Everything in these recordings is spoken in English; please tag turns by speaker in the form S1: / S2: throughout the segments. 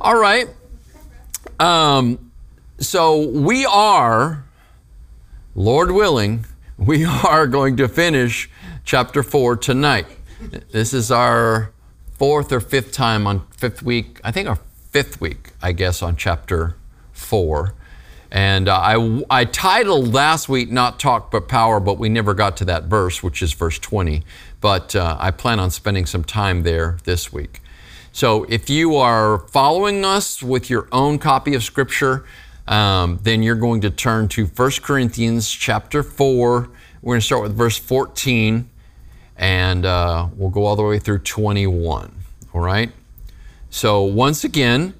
S1: All right. Um, so we are, Lord willing, we are going to finish chapter four tonight. This is our fourth or fifth time on fifth week, I think our fifth week, I guess, on chapter four. And uh, I, I titled last week Not Talk But Power, but we never got to that verse, which is verse 20. But uh, I plan on spending some time there this week. So if you are following us with your own copy of Scripture, um, then you're going to turn to 1 Corinthians chapter 4. We're going to start with verse 14, and uh, we'll go all the way through 21. All right? So once again,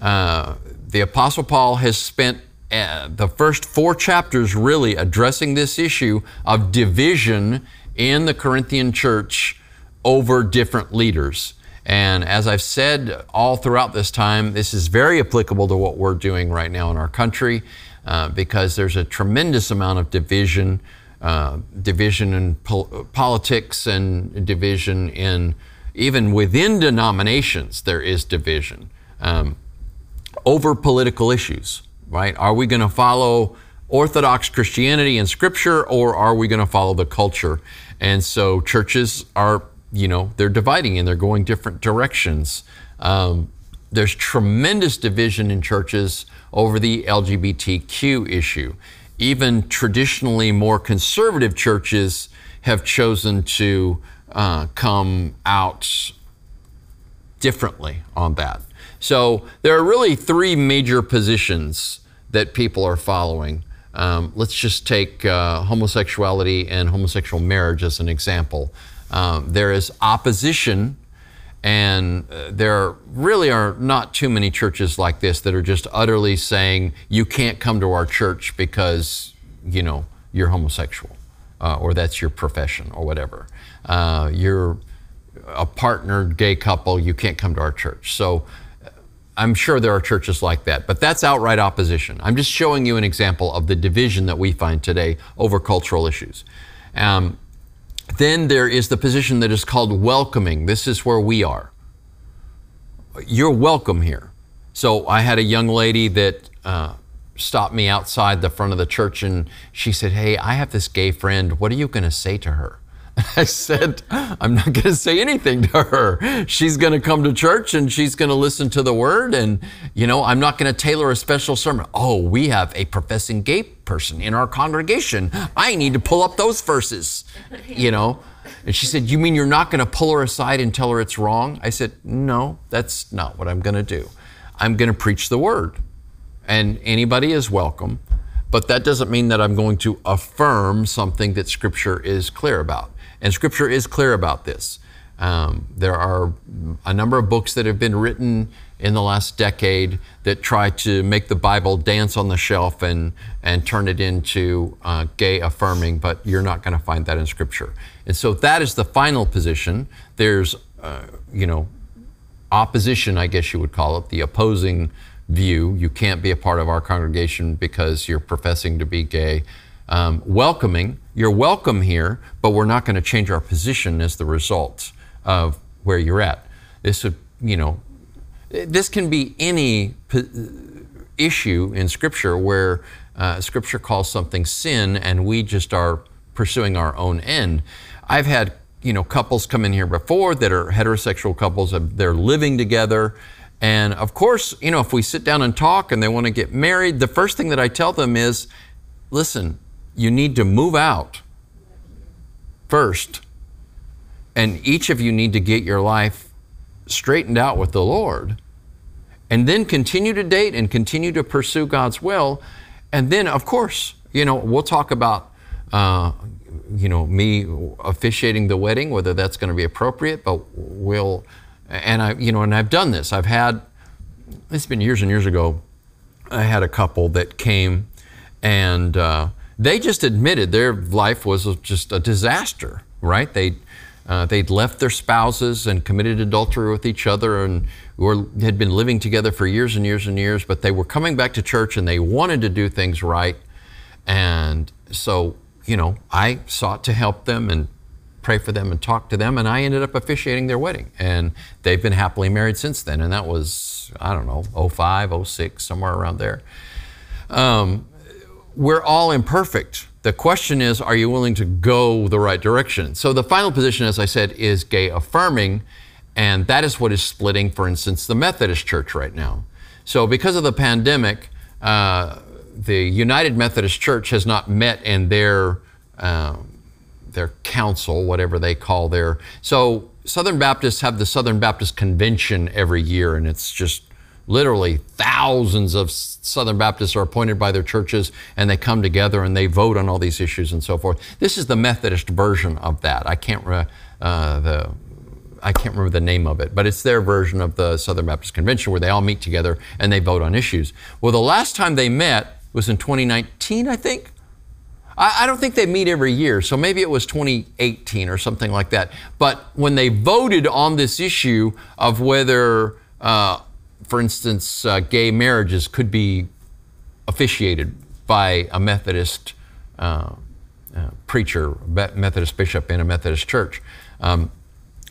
S1: uh, the Apostle Paul has spent uh, the first four chapters really addressing this issue of division in the Corinthian church over different leaders. And as I've said all throughout this time, this is very applicable to what we're doing right now in our country uh, because there's a tremendous amount of division, uh, division in pol- politics and division in even within denominations, there is division um, over political issues right? Are we going to follow Orthodox Christianity and Scripture, or are we going to follow the culture? And so churches are, you know, they're dividing and they're going different directions. Um, there's tremendous division in churches over the LGBTQ issue. Even traditionally more conservative churches have chosen to uh, come out differently on that. So there are really three major positions that people are following. Um, let's just take uh, homosexuality and homosexual marriage as an example. Um, there is opposition, and uh, there really are not too many churches like this that are just utterly saying you can't come to our church because you know you're homosexual uh, or that's your profession or whatever. Uh, you're a partnered gay couple, you can't come to our church. So I'm sure there are churches like that, but that's outright opposition. I'm just showing you an example of the division that we find today over cultural issues. Um, then there is the position that is called welcoming. This is where we are. You're welcome here. So I had a young lady that uh, stopped me outside the front of the church and she said, Hey, I have this gay friend. What are you going to say to her? I said, I'm not going to say anything to her. She's going to come to church and she's going to listen to the word. And, you know, I'm not going to tailor a special sermon. Oh, we have a professing gay person in our congregation. I need to pull up those verses, you know. And she said, You mean you're not going to pull her aside and tell her it's wrong? I said, No, that's not what I'm going to do. I'm going to preach the word. And anybody is welcome. But that doesn't mean that I'm going to affirm something that Scripture is clear about. And Scripture is clear about this. Um, there are a number of books that have been written in the last decade that try to make the Bible dance on the shelf and, and turn it into uh, gay affirming, but you're not going to find that in Scripture. And so that is the final position. There's, uh, you know, opposition, I guess you would call it, the opposing view. You can't be a part of our congregation because you're professing to be gay um, welcoming. You're welcome here, but we're not going to change our position as the result of where you're at. This would, you know, this can be any issue in Scripture where uh, Scripture calls something sin and we just are pursuing our own end. I've had you know couples come in here before that are heterosexual couples. They're living together. And of course, you know, if we sit down and talk and they want to get married, the first thing that I tell them is, listen, you need to move out first. And each of you need to get your life straightened out with the Lord. And then continue to date and continue to pursue God's will. And then, of course, you know, we'll talk about, uh, you know, me officiating the wedding, whether that's going to be appropriate, but we'll, and I, you know, and I've done this. I've had, it's been years and years ago, I had a couple that came and, uh, they just admitted their life was just a disaster, right? They uh, they'd left their spouses and committed adultery with each other and were, had been living together for years and years and years, but they were coming back to church and they wanted to do things right. And so, you know, I sought to help them and pray for them and talk to them. And I ended up officiating their wedding. And they've been happily married since then. And that was, I don't know, 05, 06, somewhere around there. Um, we're all imperfect. The question is, are you willing to go the right direction? So the final position, as I said, is gay affirming. And that is what is splitting, for instance, the Methodist Church right now. So because of the pandemic, uh, the United Methodist Church has not met in their uh, their council, whatever they call their. So Southern Baptists have the Southern Baptist Convention every year, and it's just literally thousands of Southern Baptists are appointed by their churches, and they come together and they vote on all these issues and so forth. This is the Methodist version of that. I can't re, uh, the I can't remember the name of it, but it's their version of the Southern Baptist Convention where they all meet together and they vote on issues. Well, the last time they met was in 2019, I think. I, I don't think they meet every year, so maybe it was 2018 or something like that. But when they voted on this issue of whether, uh, for instance, uh, gay marriages could be officiated by a Methodist uh, uh preacher, Methodist bishop in a Methodist church, um,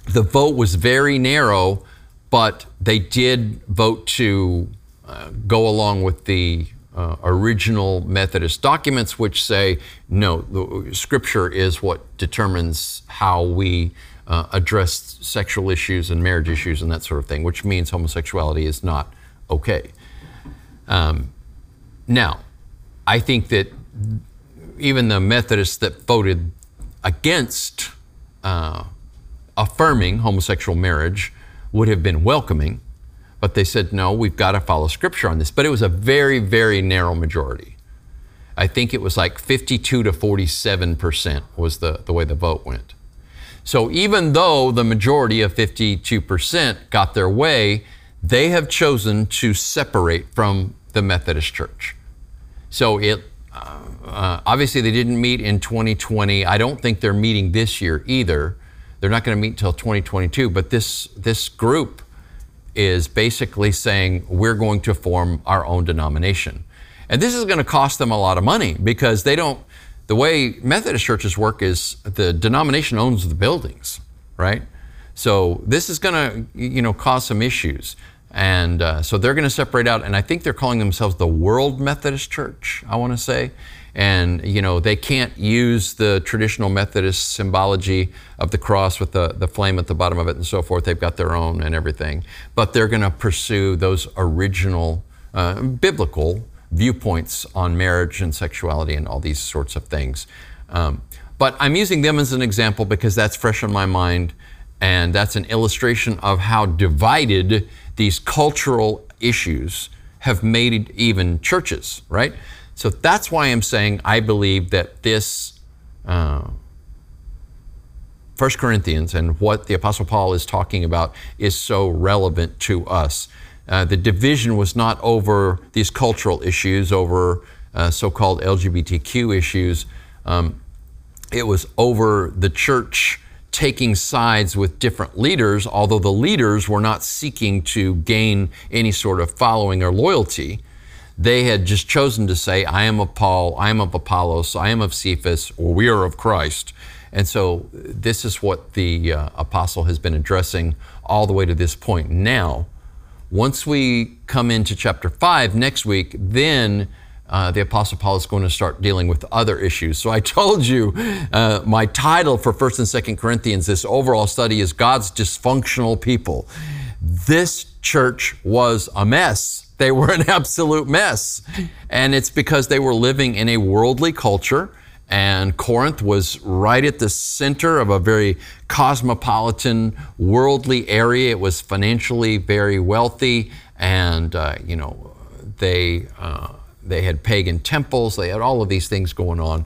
S1: the vote was very narrow, but they did vote to uh, go along with the uh, original Methodist documents, which say no, the Scripture is what determines how we uh, address sexual issues and marriage issues and that sort of thing, which means homosexuality is not okay. Um, now, I think that even the Methodists that voted against uh, affirming homosexual marriage would have been welcoming but they said, no, we've got to follow Scripture on this. But it was a very, very narrow majority. I think it was like 52 to 47% was the, the way the vote went. So even though the majority of 52% got their way, they have chosen to separate from the Methodist Church. So it uh, uh, obviously they didn't meet in 2020. I don't think they're meeting this year either. They're not going to meet until 2022. But this this group is basically saying we're going to form our own denomination. And this is going to cost them a lot of money because they don't, the way Methodist churches work is the denomination owns the buildings, right? So this is going to, you know, cause some issues. And uh, so they're going to separate out, and I think they're calling themselves the World Methodist Church, I want to say and you know they can't use the traditional Methodist symbology of the cross with the, the flame at the bottom of it and so forth. They've got their own and everything, but they're going to pursue those original uh, biblical viewpoints on marriage and sexuality and all these sorts of things. Um, but I'm using them as an example because that's fresh in my mind, and that's an illustration of how divided these cultural issues have made even churches, right? So that's why I'm saying I believe that this uh, 1 Corinthians and what the Apostle Paul is talking about is so relevant to us. Uh, the division was not over these cultural issues, over uh, so called LGBTQ issues. Um, it was over the church taking sides with different leaders, although the leaders were not seeking to gain any sort of following or loyalty. They had just chosen to say, I am of Paul, I am of Apollos, I am of Cephas, or we are of Christ. And so this is what the uh, apostle has been addressing all the way to this point. Now, once we come into chapter 5 next week, then uh, the Apostle Paul is going to start dealing with other issues. So I told you uh, my title for 1st and 2nd Corinthians, this overall study is God's Dysfunctional People. This church was a mess. They were an absolute mess. And it's because they were living in a worldly culture. And Corinth was right at the center of a very cosmopolitan, worldly area. It was financially very wealthy. And, uh, you know, they, uh, they had pagan temples. They had all of these things going on.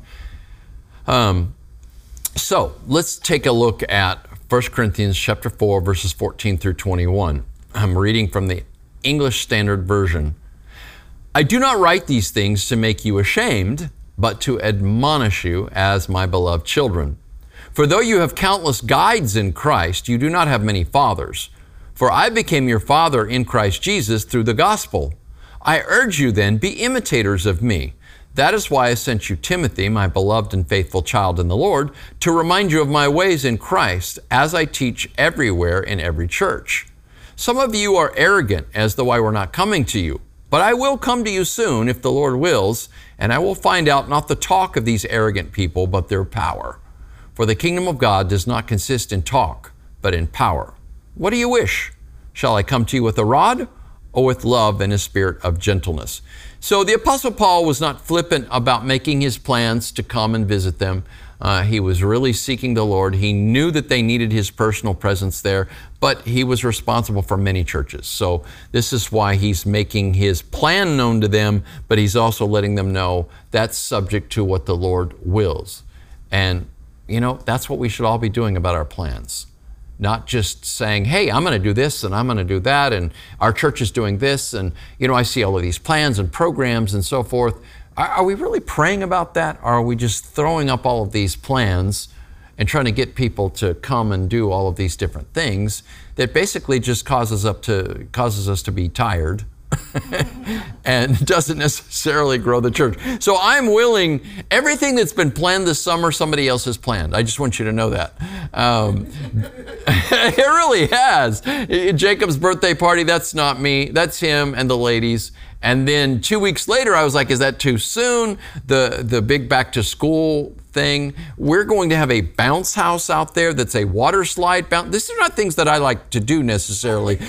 S1: Um, so let's take a look at 1 Corinthians chapter 4, verses 14 through 21. I'm reading from the English Standard Version. I do not write these things to make you ashamed, but to admonish you as my beloved children. For though you have countless guides in Christ, you do not have many fathers. For I became your father in Christ Jesus through the gospel. I urge you then, be imitators of me. That is why I sent you Timothy, my beloved and faithful child in the Lord, to remind you of my ways in Christ, as I teach everywhere in every church. Some of you are arrogant, as though I were not coming to you. But I will come to you soon, if the Lord wills, and I will find out not the talk of these arrogant people, but their power. For the kingdom of God does not consist in talk, but in power. What do you wish? Shall I come to you with a rod, or with love and a spirit of gentleness? So the Apostle Paul was not flippant about making his plans to come and visit them. Uh, he was really seeking the Lord. He knew that they needed his personal presence there, but he was responsible for many churches. So this is why he's making his plan known to them, but he's also letting them know that's subject to what the Lord wills. And, you know, that's what we should all be doing about our plans not just saying, hey, I'm going to do this and I'm going to do that, and our church is doing this, and you know, I see all of these plans and programs and so forth. Are, are, we really praying about that? Or are we just throwing up all of these plans and trying to get people to come and do all of these different things that basically just causes up to causes us to be tired and doesn't necessarily grow the church. So I'm willing, everything that's been planned this summer, somebody else has planned. I just want you to know that. Um, it really has. Jacob's birthday party, that's not me, that's him and the ladies. And then two weeks later, I was like, is that too soon? The, the big back to school thing. We're going to have a bounce house out there that's a water slide bounce. These are not things that I like to do necessarily.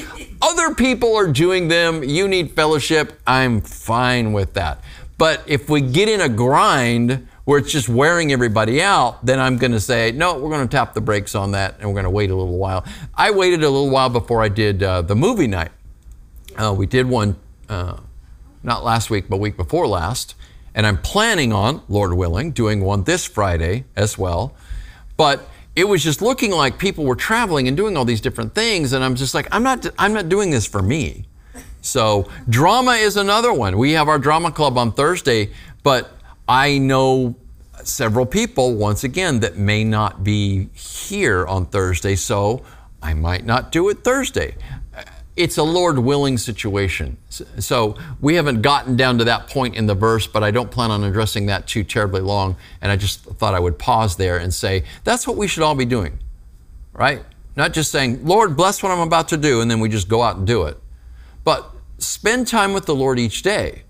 S1: Other people are doing them. You need fellowship. I'm fine with that. But if we get in a grind where it's just wearing everybody out, then I'm going to say, no, we're going to tap the brakes on that and we're going to wait a little while. I waited a little while before I did uh, the movie night. Uh, we did one uh, not last week, but week before last. And I'm planning on, Lord willing, doing one this Friday as well. But it was just looking like people were traveling and doing all these different things. And I'm just like, I'm not, I'm not doing this for me. So drama is another one. We have our drama club on Thursday, but I know several people, once again, that may not be here on Thursday. So I might not do it Thursday it's a Lord willing situation. So we haven't gotten down to that point in the verse, but I don't plan on addressing that too terribly long. And I just thought I would pause there and say, that's what we should all be doing, right? Not just saying, Lord, bless what I'm about to do, and then we just go out and do it. But spend time with the Lord each day.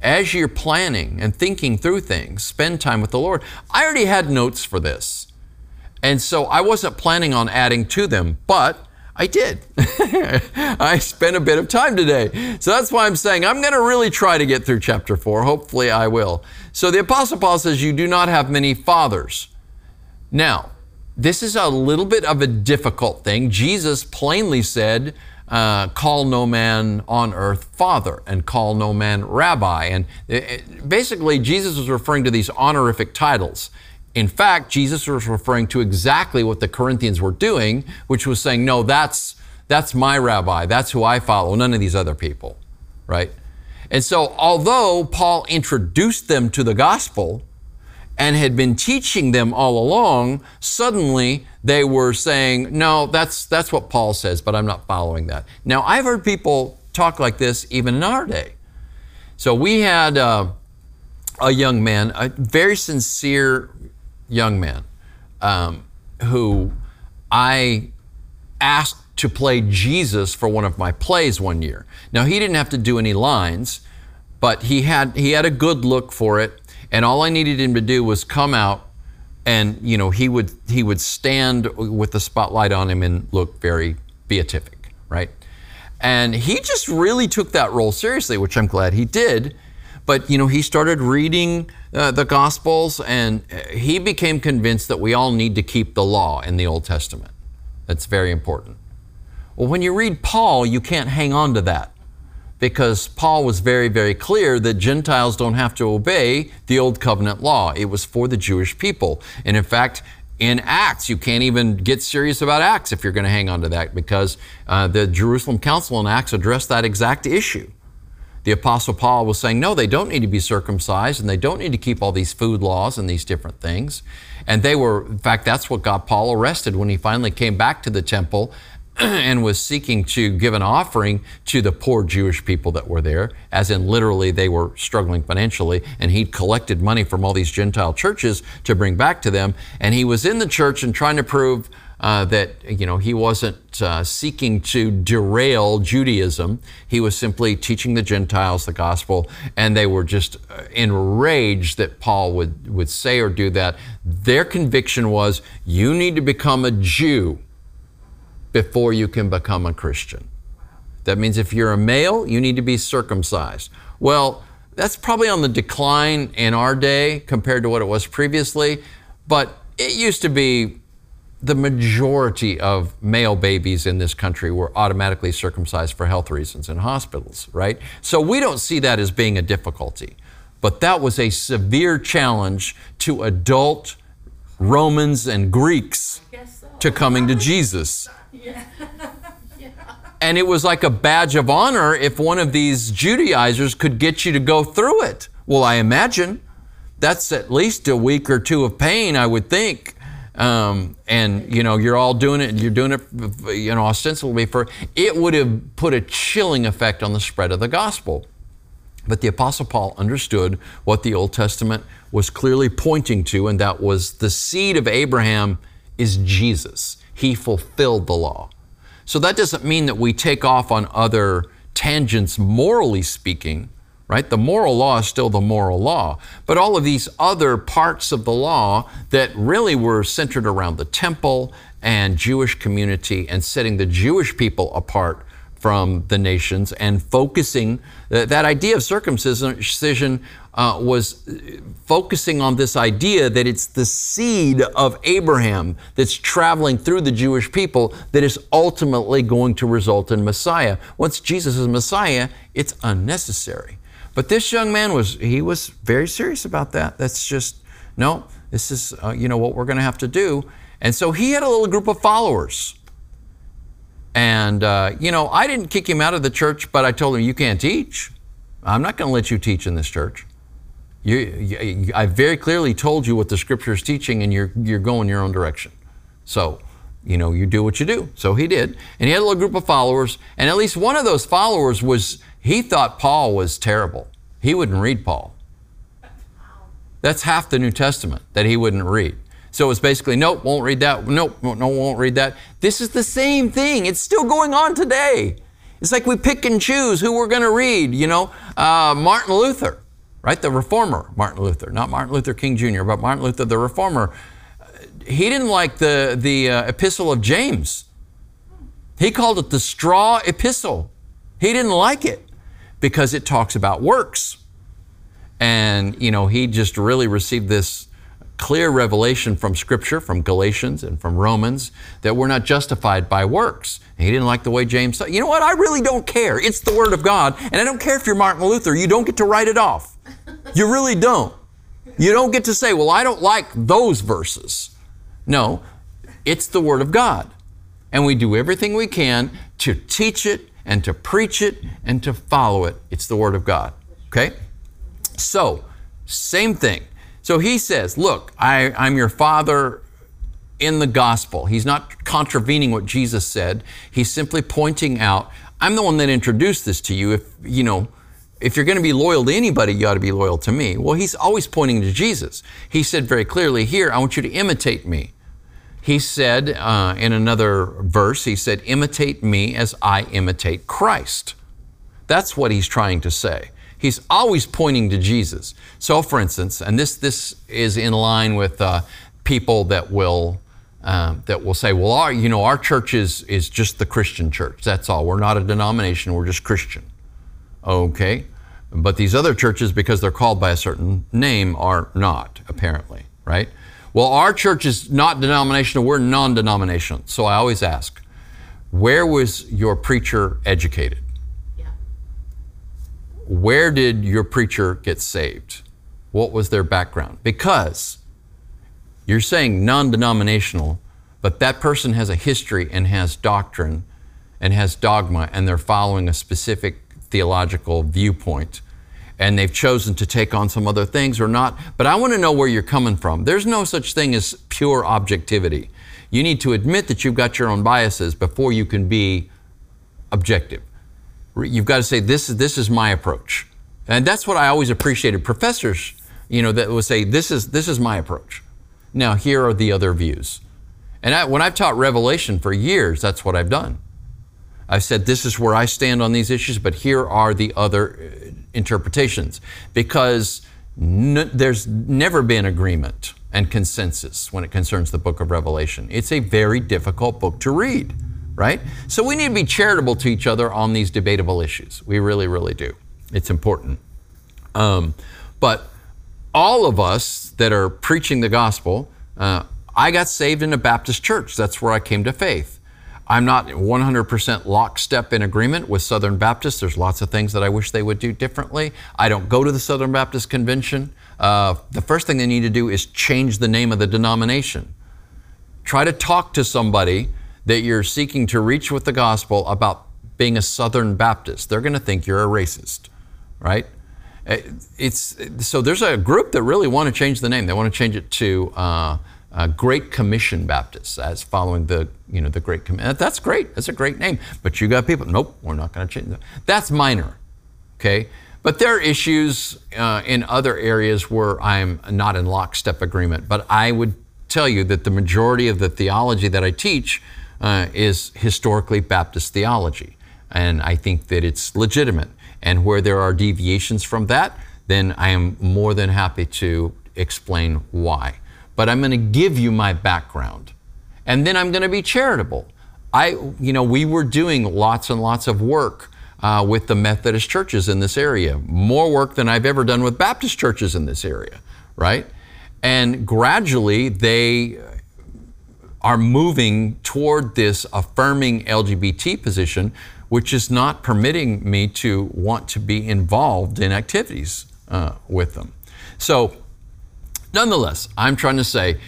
S1: As you're planning and thinking through things, spend time with the Lord. I already had notes for this. And so I wasn't planning on adding to them, but I did. I spent a bit of time today. So that's why I'm saying I'm going to really try to get through chapter 4. Hopefully, I will. So the Apostle Paul says, You do not have many fathers. Now, this is a little bit of a difficult thing. Jesus plainly said, uh, Call no man on earth father, and call no man rabbi. And it, it, basically, Jesus was referring to these honorific titles. In fact, Jesus was referring to exactly what the Corinthians were doing, which was saying, no, that's, that's my rabbi. That's who I follow, none of these other people, right? And so, although Paul introduced them to the gospel and had been teaching them all along, suddenly they were saying, no, that's, that's what Paul says, but I'm not following that. Now, I've heard people talk like this even in our day. So, we had uh, a young man, a very sincere young man um, who I asked to play Jesus for one of my plays one year. Now he didn't have to do any lines, but he had he had a good look for it, and all I needed him to do was come out and you know he would he would stand with the spotlight on him and look very beatific, right? And he just really took that role seriously, which I'm glad he did. But you know, he started reading uh, the Gospels, and uh, he became convinced that we all need to keep the law in the Old Testament. That's very important. Well, when you read Paul, you can't hang on to that because Paul was very, very clear that Gentiles don't have to obey the Old Covenant law. It was for the Jewish people. And in fact, in Acts, you can't even get serious about Acts if you're going to hang on to that because uh, the Jerusalem Council in Acts addressed that exact issue the Apostle Paul was saying, no, they don't need to be circumcised and they don't need to keep all these food laws and these different things. And they were, in fact, that's what got Paul arrested when he finally came back to the temple and was seeking to give an offering to the poor Jewish people that were there, as in literally they were struggling financially, and he'd collected money from all these Gentile churches to bring back to them. And he was in the church and trying to prove uh, that you know he wasn't uh, seeking to derail Judaism. He was simply teaching the Gentiles the gospel, and they were just uh, enraged that Paul would would say or do that. Their conviction was, "You need to become a Jew." before you can become a Christian. That means if you're a male, you need to be circumcised. Well, that's probably on the decline in our day compared to what it was previously, but it used to be the majority of male babies in this country were automatically circumcised for health reasons in hospitals, right? So we don't see that as being a difficulty. But that was a severe challenge to adult Romans and Greeks so. to coming to Jesus. Yeah, And it was like a badge of honor if one of these Judaizers could get you to go through it. Well, I imagine that's at least a week or two of pain, I would think. Um, and you know, you're all doing it, you're doing it, you know, ostensibly for it would have put a chilling effect on the spread of the gospel. But the Apostle Paul understood what the Old Testament was clearly pointing to, and that was the seed of Abraham is Jesus he fulfilled the law. So that doesn't mean that we take off on other tangents, morally speaking, right? The moral law is still the moral law. But all of these other parts of the law that really were centered around the temple and Jewish community and setting the Jewish people apart from the nations and focusing uh, that idea of circumcision uh, was focusing on this idea that it's the seed of Abraham that's traveling through the Jewish people that is ultimately going to result in Messiah. Once Jesus is Messiah, it's unnecessary. But this young man was he was very serious about that. That's just no. This is uh, you know what we're going to have to do. And so he had a little group of followers and, uh, you know, I didn't kick him out of the church, but I told him, you can't teach. I'm not going to let you teach in this church. You, you, I very clearly told you what the scripture is teaching, and you're, you're going your own direction. So, you know, you do what you do. So he did. And he had a little group of followers, and at least one of those followers was, he thought Paul was terrible. He wouldn't read Paul. That's half the New Testament that he wouldn't read. So it's basically, nope, won't read that. Nope, no, won't read that. This is the same thing. It's still going on today. It's like we pick and choose who we're going to read. You know, uh, Martin Luther, right? The reformer, Martin Luther, not Martin Luther King Jr., but Martin Luther, the reformer. He didn't like the, the uh, epistle of James. He called it the straw epistle. He didn't like it because it talks about works. And, you know, he just really received this clear revelation from Scripture, from Galatians and from Romans, that we're not justified by works. And he didn't like the way James said, you know what? I really don't care. It's the Word of God. And I don't care if you're Martin Luther. You don't get to write it off. You really don't. You don't get to say, well, I don't like those verses. No, it's the Word of God. And we do everything we can to teach it and to preach it and to follow it. It's the Word of God. Okay? So, same thing. So he says, Look, I, I'm your father in the gospel. He's not contravening what Jesus said. He's simply pointing out, I'm the one that introduced this to you. If, you know, if you're going to be loyal to anybody, you ought to be loyal to me. Well, he's always pointing to Jesus. He said very clearly here, I want you to imitate me. He said uh, in another verse, he said, imitate me as I imitate Christ. That's what he's trying to say. He's always pointing to Jesus. So, for instance, and this, this is in line with uh, people that will, um, that will say, well, our, you know, our church is, is just the Christian church. That's all. We're not a denomination, we're just Christian. Okay. But these other churches, because they're called by a certain name, are not, apparently, right? Well, our church is not denominational, we're non denominational. So I always ask, where was your preacher educated? where did your preacher get saved? What was their background? Because you're saying non denominational, but that person has a history and has doctrine and has dogma, and they're following a specific theological viewpoint. And they've chosen to take on some other things or not. But I want to know where you're coming from. There's no such thing as pure objectivity. You need to admit that you've got your own biases before you can be objective. You've got to say, this is, this is my approach. And that's what I always appreciated. Professors, you know, that would say, this is, this is my approach. Now, here are the other views. And I, when I've taught Revelation for years, that's what I've done. I've said, this is where I stand on these issues, but here are the other uh, interpretations. Because there's never been agreement and consensus when it concerns the book of Revelation. It's a very difficult book to read, right? So we need to be charitable to each other on these debatable issues. We really, really do. It's important. Um, but all of us that are preaching the gospel, uh, I got saved in a Baptist church. That's where I came to faith. I'm not 100% lockstep in agreement with Southern Baptists. There's lots of things that I wish they would do differently. I don't go to the Southern Baptist Convention. Uh, the first thing they need to do is change the name of the denomination. Try to talk to somebody that you're seeking to reach with the gospel about being a Southern Baptist. They're going to think you're a racist, right? Uh, it's so there's a group that really want to change the name. They want to change it to uh, uh, Great Commission Baptists, as following the you know the Great Commission. That's great. That's a great name. But you got people. Nope, we're not going to change that. That's minor. Okay. But there are issues uh, in other areas where I'm not in lockstep agreement. But I would tell you that the majority of the theology that I teach uh, is historically Baptist theology. And I think that it's legitimate. And where there are deviations from that, then I am more than happy to explain why. But I'm going to give you my background. And then I'm going to be charitable. I, you know, we were doing lots and lots of work uh, with the Methodist churches in this area. More work than I've ever done with Baptist churches in this area, right? And gradually they are moving toward this affirming LGBT position, which is not permitting me to want to be involved in activities uh, with them. So, nonetheless, I'm trying to say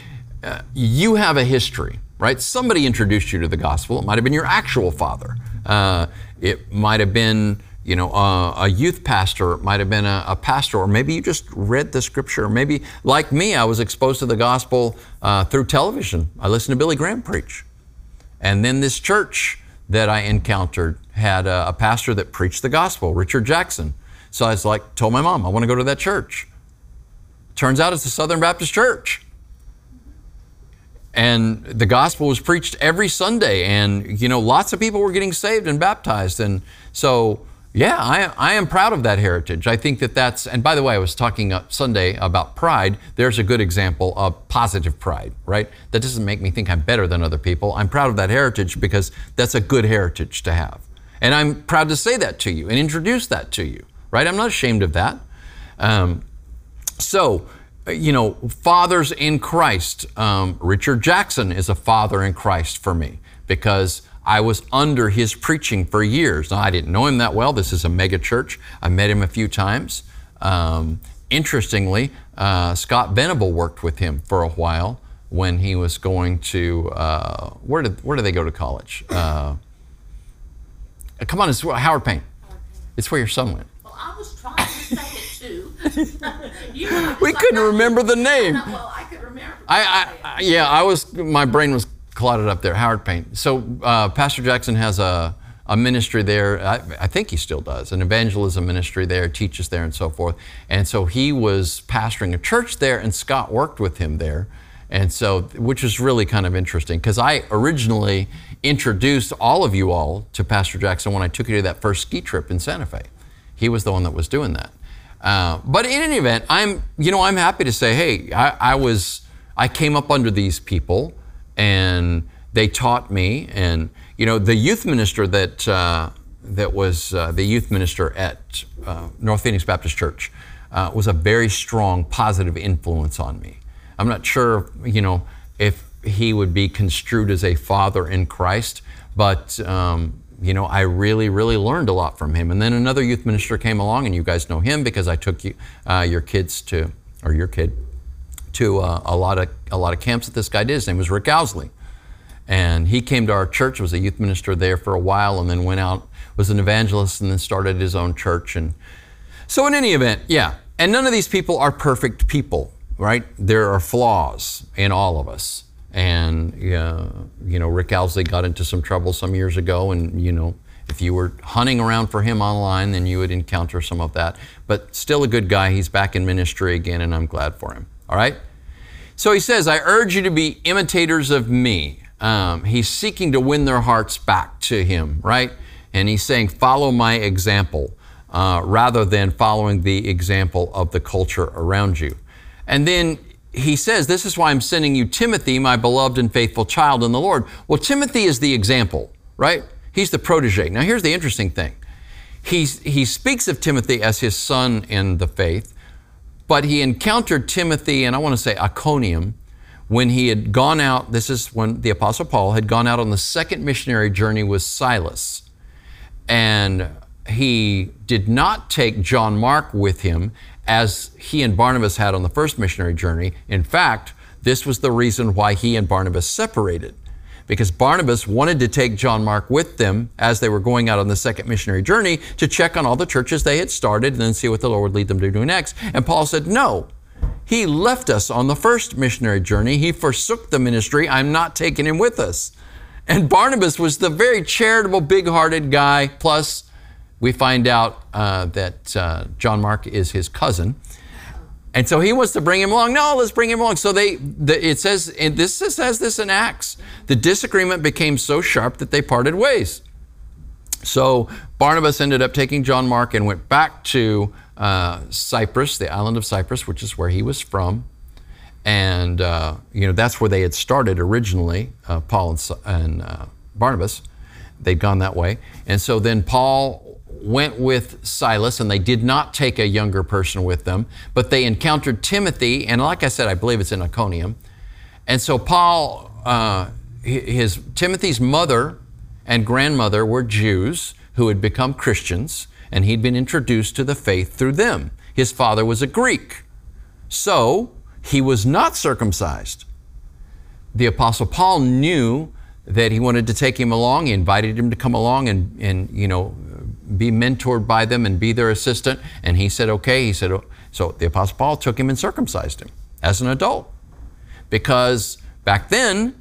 S1: uh, you have a history, right? Somebody introduced you to the gospel. It might have been your actual father. Uh, it might have been, you know, a, a youth pastor. It might have been a, a, pastor, or maybe you just read the scripture. Maybe, like me, I was exposed to the gospel uh, through television. I listened to Billy Graham preach, and then this church that I encountered had a, a pastor that preached the gospel, Richard Jackson. So I was like, told my mom, I want to go to that church. Turns out it's a Southern Baptist church and the gospel was preached every Sunday, and you know, lots of people were getting saved and baptized, and so yeah, I, I am proud of that heritage. I think that that's, and by the way, I was talking Sunday about pride. There's a good example of positive pride, right? That doesn't make me think I'm better than other people. I'm proud of that heritage because that's a good heritage to have. And I'm proud to say that to you and introduce that to you, right? I'm not ashamed of that. Um, so, you know, fathers in Christ. Um, Richard Jackson is a father in Christ for me because I was under his preaching for years. Now, I didn't know him that well. This is a mega church. I met him a few times. Um, interestingly, uh, Scott Venable worked with him for a while when he was going to uh, where did where did they go to college? Uh, come on, it's Howard Payne. It's where your son went.
S2: Well, I was trying to say
S1: we couldn't remember the name.
S2: well, I could remember.
S1: I, I, yeah, I was. My brain was clotted up there. Howard Payne. So uh, Pastor Jackson has a a ministry there. I, I, think he still does an evangelism ministry there, teaches there, and so forth. And so he was pastoring a church there, and Scott worked with him there. And so, which was really kind of interesting because I originally introduced all of you all to Pastor Jackson when I took you to that first ski trip in Santa Fe. He was the one that was doing that. Uh, but in any event, I'm, you know, I'm happy to say, hey, I, I, was, I came up under these people, and they taught me, and you know, the youth minister that uh, that was uh, the youth minister at uh, North Phoenix Baptist Church uh, was a very strong, positive influence on me. I'm not sure, you know, if he would be construed as a father in Christ, but um, you know, I really, really learned a lot from him. And then another youth minister came along, and you guys know him because I took you, uh, your kids to, or your kid, to uh, a lot of a lot of camps that this guy did. His name was Rick Owsley, and he came to our church. Was a youth minister there for a while, and then went out, was an evangelist, and then started his own church. And so, in any event, yeah. And none of these people are perfect people, right? There are flaws in all of us. And, uh, you know, Rick Owsley got into some trouble some years ago, and, you know, if you were hunting around for him online, then you would encounter some of that. But still a good guy. He's back in ministry again, and I'm glad for him. All right? So he says, I urge you to be imitators of me. Um, he's seeking to win their hearts back to him, right? And he's saying, follow my example uh, rather than following the example of the culture around you. And then he says, This is why I'm sending you Timothy, my beloved and faithful child in the Lord. Well, Timothy is the example, right? He's the protege. Now, here's the interesting thing. He's, he speaks of Timothy as his son in the faith, but he encountered Timothy, and I want to say Iconium, when he had gone out. This is when the Apostle Paul had gone out on the second missionary journey with Silas. And he did not take John Mark with him as he and Barnabas had on the first missionary journey. In fact, this was the reason why he and Barnabas separated. Because Barnabas wanted to take John Mark with them as they were going out on the second missionary journey to check on all the churches they had started and then see what the Lord would lead them to do next. And Paul said, No, he left us on the first missionary journey. He forsook the ministry. I'm not taking him with us. And Barnabas was the very charitable, big hearted guy. Plus, we find out uh, that uh, John Mark is his cousin. And so he wants to bring him along. No, let's bring him along. So they, the, it says, and this says this in Acts. The disagreement became so sharp that they parted ways. So Barnabas ended up taking John Mark and went back to uh, Cyprus, the island of Cyprus, which is where he was from. And, uh, you know, that's where they had started originally, uh, Paul and, and uh, Barnabas. They'd gone that way. And so then Paul went with Silas, and they did not take a younger person with them, but they encountered Timothy, and like I said, I believe it's in Iconium. And so Paul, uh, his Timothy's mother and grandmother were Jews who had become Christians, and he'd been introduced to the faith through them. His father was a Greek, so he was not circumcised. The Apostle Paul knew that he wanted to take him along. He invited him to come along and, and you know, be mentored by them and be their assistant. And he said, okay. He said, so the Apostle Paul took him and circumcised him as an adult. Because back then,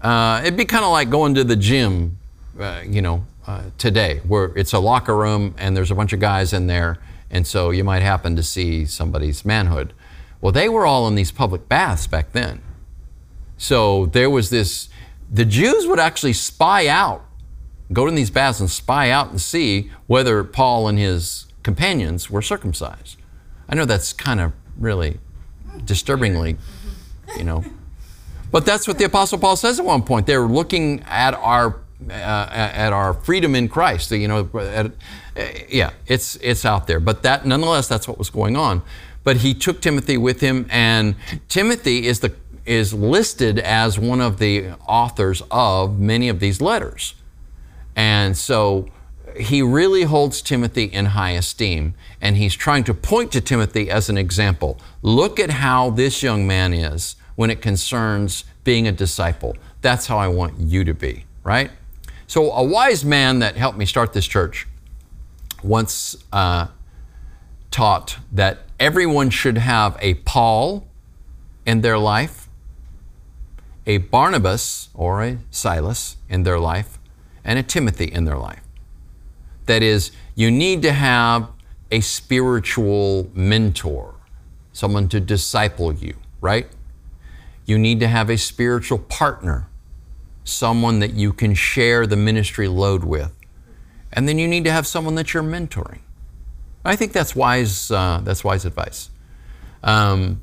S1: uh, it'd be kind of like going to the gym, uh, you know, uh, today, where it's a locker room and there's a bunch of guys in there. And so you might happen to see somebody's manhood. Well, they were all in these public baths back then. So there was this, the Jews would actually spy out go to these baths and spy out and see whether Paul and his companions were circumcised. I know that's kind of really disturbingly, you know. But that's what the Apostle Paul says at one point. They're looking at our uh, at our freedom in Christ. You know, at, yeah, it's it's out there. But that nonetheless, that's what was going on. But he took Timothy with him, and Timothy is the is listed as one of the authors of many of these letters. And so he really holds Timothy in high esteem, and he's trying to point to Timothy as an example. Look at how this young man is when it concerns being a disciple. That's how I want you to be, right? So, a wise man that helped me start this church once uh, taught that everyone should have a Paul in their life, a Barnabas or a Silas in their life, and a Timothy in their life. That is, you need to have a spiritual mentor, someone to disciple you, right? You need to have a spiritual partner, someone that you can share the ministry load with. And then you need to have someone that you're mentoring. I think that's wise, uh, that's wise advice. Um,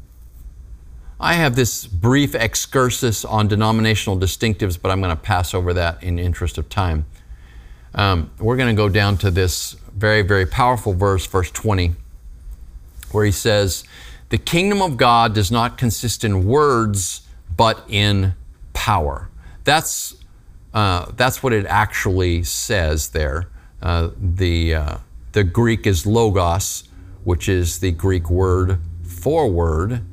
S1: I have this brief excursus on denominational distinctives, but I'm going to pass over that in interest of time. Um, we're going to go down to this very, very powerful verse, verse 20, where he says, The kingdom of God does not consist in words, but in power. That's, uh, that's what it actually says there. Uh, the, uh, the Greek is logos, which is the Greek word for word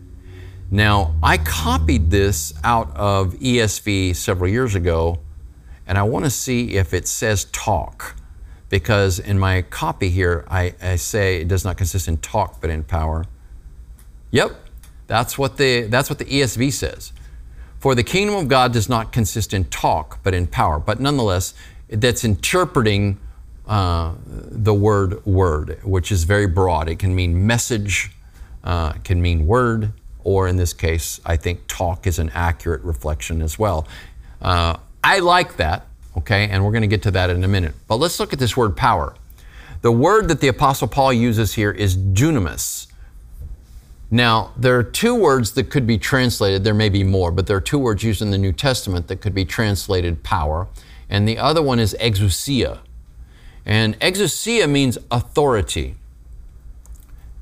S1: now, I copied this out of ESV several years ago, and I want to see if it says talk, because in my copy here, I, I, say it does not consist in talk, but in power. Yep, that's what the, that's what the ESV says. For the kingdom of God does not consist in talk, but in power. But nonetheless, that's interpreting uh, the word word, which is very broad. It can mean message, uh, can mean word, or in this case, I think talk is an accurate reflection as well. Uh, I like that, okay, and we're going to get to that in a minute. But let's look at this word power. The word that the Apostle Paul uses here is dunamis. Now, there are two words that could be translated, there may be more, but there are two words used in the New Testament that could be translated power, and the other one is exousia. And exousia means authority.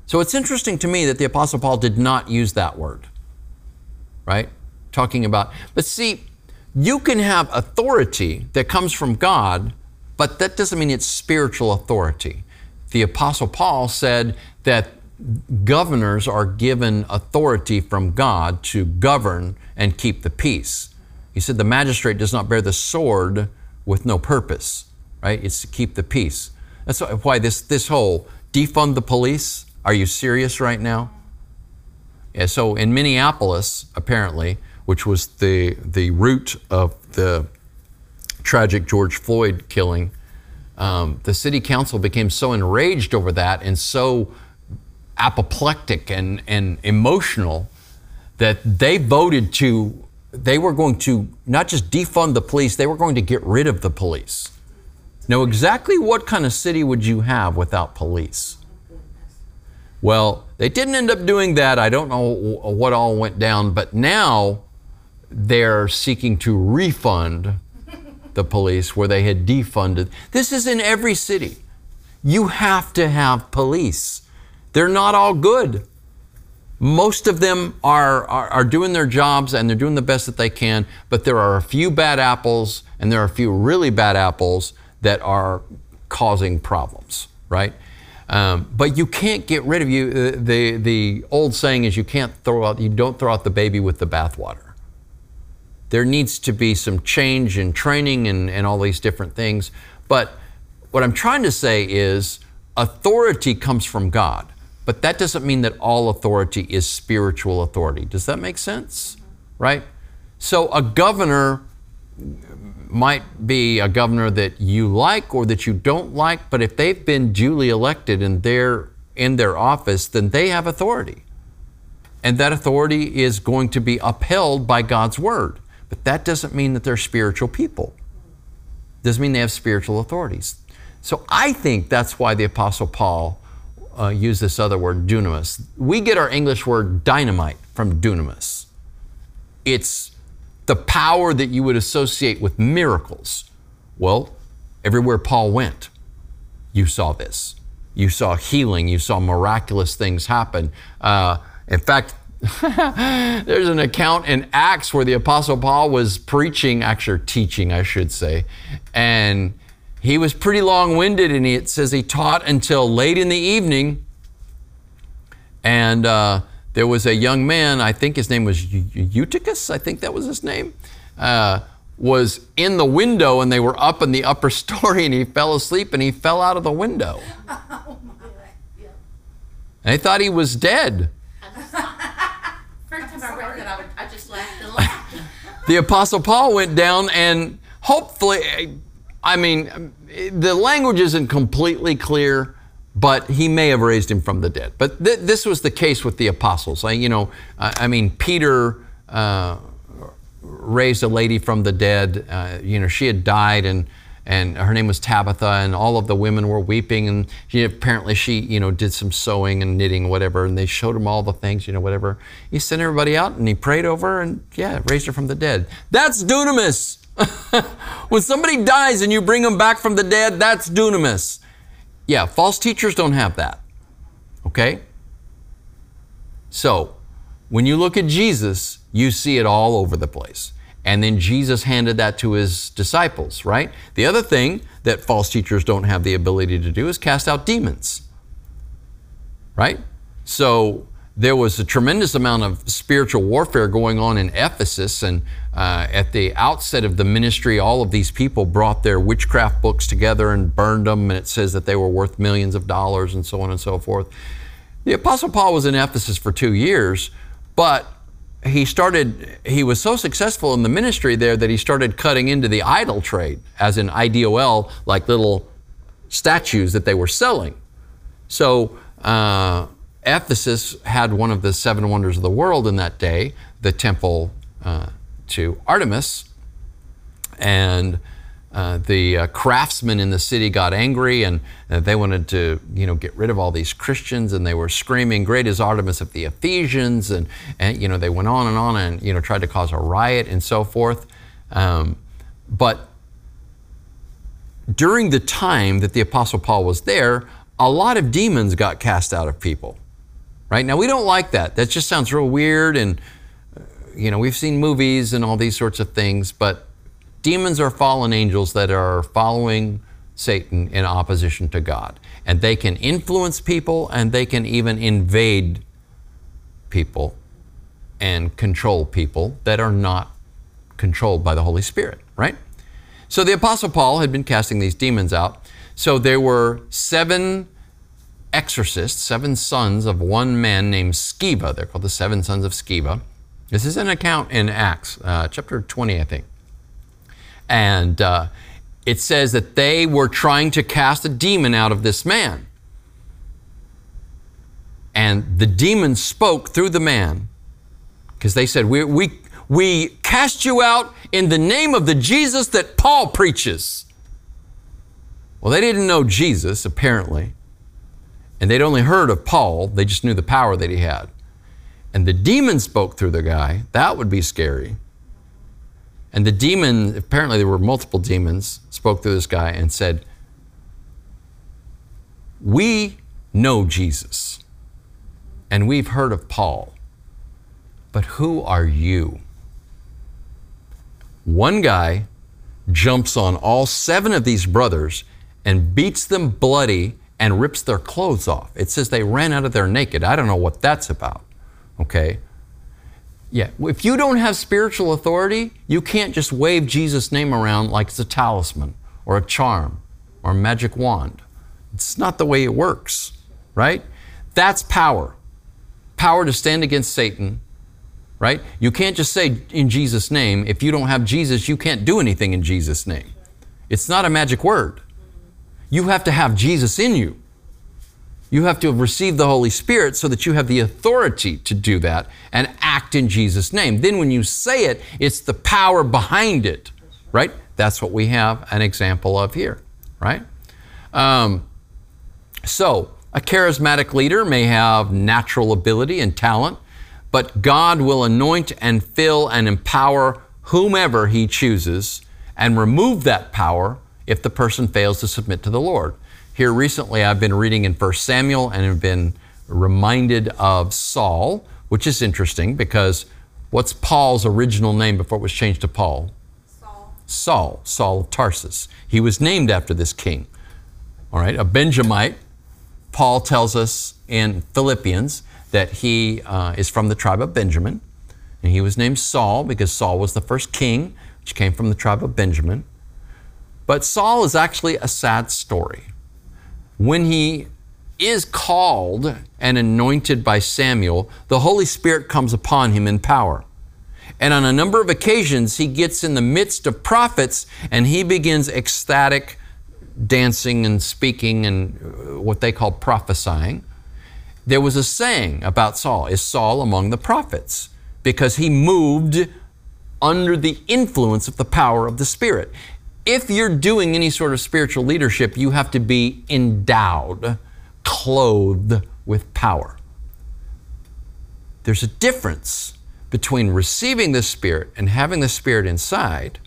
S1: So it's interesting to me that the Apostle Paul did not use that word, right? Talking about, but see, you can have authority that comes from God, but that doesn't mean it's spiritual authority. The Apostle Paul said that governors are given authority from God to govern and keep the peace. He said the magistrate does not bear the sword with no purpose, right? It's to keep the peace. That's why this, this whole defund the police, are you serious right now? Yeah, so in Minneapolis, apparently, which was the, the root of the tragic George Floyd killing, um, the city council became so enraged over that and so apoplectic and, and emotional that they voted to, they were going to not just defund the police, they were going to get rid of the police. Now, exactly what kind of city would you have without police? Well, they didn't end up doing that. I don't know what all went down, but now they're seeking to refund the police where they had defunded. This is in every city. You have to have police. They're not all good. Most of them are, are, are, doing their jobs and they're doing the best that they can, but there are a few bad apples and there are a few really bad apples that are causing problems, right? Um, but you can't get rid of you. The, uh, the, the old saying is you can't throw out, you don't throw out the baby with the bathwater. There needs to be some change in training and, and all these different things. But what I'm trying to say is authority comes from God. But that doesn't mean that all authority is spiritual authority. Does that make sense? Right? So a governor might be a governor that you like or that you don't like, but if they've been duly elected and they're in their office, then they have authority. And that authority is going to be upheld by God's word. But that doesn't mean that they're spiritual people. Doesn't mean they have spiritual authorities. So I think that's why the Apostle Paul uh, use this other word, dunamis. We get our English word dynamite from dunamis. It's the power that you would associate with miracles. Well, everywhere Paul went, you saw this. You saw healing, you saw miraculous things happen. Uh, in fact, there's an account in Acts where the Apostle Paul was preaching, actually teaching, I should say, and he was pretty long winded, and he, it says he taught until late in the evening. And uh, there was a young man, I think his name was Eutychus, I think that was his name, uh, was in the window, and they were up in the upper story, and he fell asleep and he fell out of the window. And they thought he was dead.
S2: First time I read that, I just laughed and laughed.
S1: the Apostle Paul went down, and hopefully, I mean, the language isn't completely clear, but he may have raised him from the dead. But th- this was the case with the apostles. I, you know, I, I mean, Peter uh, raised a lady from the dead. Uh, you know, she had died, and and her name was Tabitha, and all of the women were weeping, and she, apparently she, you know, did some sewing and knitting, whatever, and they showed him all the things, you know, whatever. He sent everybody out, and he prayed over, her, and yeah, raised her from the dead. That's dunamis. when somebody dies and you bring them back from the dead, that's dunamis. Yeah, false teachers don't have that. Okay? So, when you look at Jesus, you see it all over the place. And then Jesus handed that to his disciples, right? The other thing that false teachers don't have the ability to do is cast out demons, right? So, there was a tremendous amount of spiritual warfare going on in Ephesus. And uh, at the outset of the ministry, all of these people brought their witchcraft books together and burned them. And it says that they were worth millions of dollars and so on and so forth. The Apostle Paul was in Ephesus for two years, but he started, he was so successful in the ministry there that he started cutting into the idol trade, as in IDOL, like little statues that they were selling. So uh, Ephesus had one of the seven wonders of the world in that day, the temple uh, to Artemis. And uh, the uh, craftsmen in the city got angry and uh, they wanted to, you know, get rid of all these Christians and they were screaming, "Great is Artemis of the Ephesians!" and and you know they went on and on and you know tried to cause a riot and so forth. Um, but during the time that the Apostle Paul was there, a lot of demons got cast out of people. Right now, we don't like that. That just sounds real weird, and you know we've seen movies and all these sorts of things, but demons are fallen angels that are following Satan in opposition to God. And they can influence people and they can even invade people and control people that are not controlled by the Holy Spirit, right? So the Apostle Paul had been casting these demons out. So there were seven exorcists, seven sons of one man named Sceva. They're called the seven sons of Sceva. This is an account in Acts, uh, chapter 20, I think. And uh, it says that they were trying to cast a demon out of this man. And the demon spoke through the man because they said, we, we, we cast you out in the name of the Jesus that Paul preaches. Well, they didn't know Jesus, apparently. And they'd only heard of Paul, they just knew the power that he had. And the demon spoke through the guy. That would be scary. And the demon, apparently there were multiple demons, spoke to this guy and said, We know Jesus, and we've heard of Paul, but who are you? One guy jumps on all seven of these brothers and beats them bloody and rips their clothes off. It says they ran out of there naked. I don't know what that's about. Okay? Yeah, if you don't have spiritual authority, you can't just wave Jesus' name around like it's a talisman or a charm or a magic wand. It's not the way it works, right? That's power. Power to stand against Satan, right? You can't just say in Jesus' name. If you don't have Jesus, you can't do anything in Jesus' name. It's not a magic word. You have to have Jesus in you. You have to have received the Holy Spirit so that you have the authority to do that and act in Jesus' name. Then when you say it, it's the power behind it, right? That's what we have an example of here, right? Um, so, a charismatic leader may have natural ability and talent, but God will anoint and fill and empower whomever He chooses and remove that power if the person fails to submit to the Lord. Here recently, I've been reading in 1 Samuel and have been reminded of Saul, which is interesting because what's Paul's original name before it was changed to Paul?
S2: Saul.
S1: Saul, Saul of Tarsus. He was named after this king. All right, a Benjamite. Paul tells us in Philippians that he uh, is from the tribe of Benjamin. And he was named Saul because Saul was the first king, which came from the tribe of Benjamin. But Saul is actually a sad story when he is called and anointed by Samuel, the Holy Spirit comes upon him in power. And on a number of occasions, he gets in the midst of prophets and he begins ecstatic dancing and speaking and uh, what they call prophesying. There was a saying about Saul is Saul among the prophets because he moved under the influence of the power of the Spirit if you're doing any sort of spiritual leadership, you have to be endowed, clothed with power. There's a difference between receiving the Spirit and having the Spirit inside